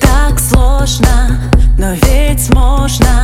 Так сложно, но ведь можно.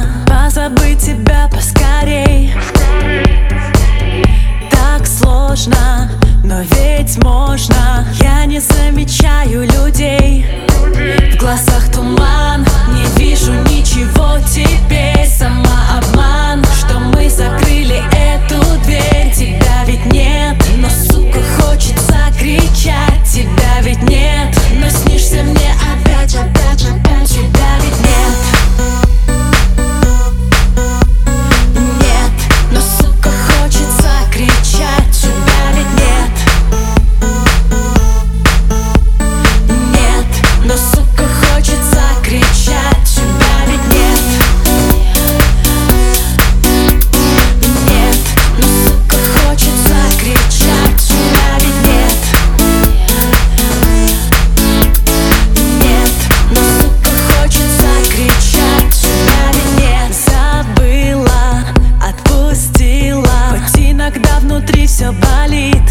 болит.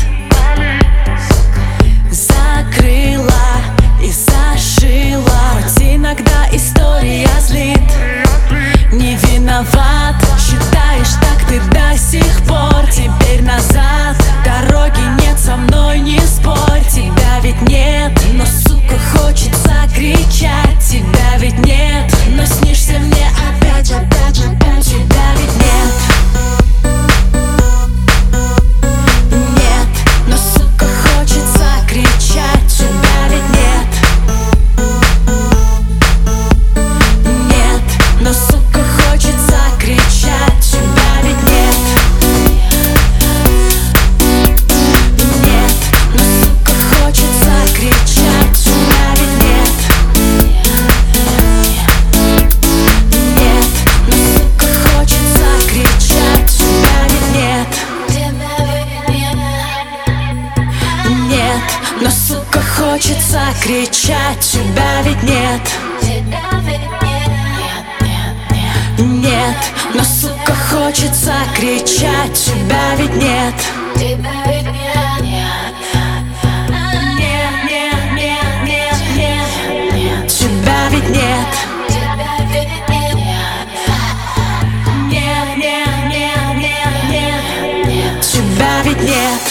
Закрыла и зашила. Хоть иногда история злит. Не виноват. Но, сука, хочется кричать Тебя ведь нет. Нет, но, сука, хочется кричать Тебя ведь нет. Тебя ведь нет. Нет.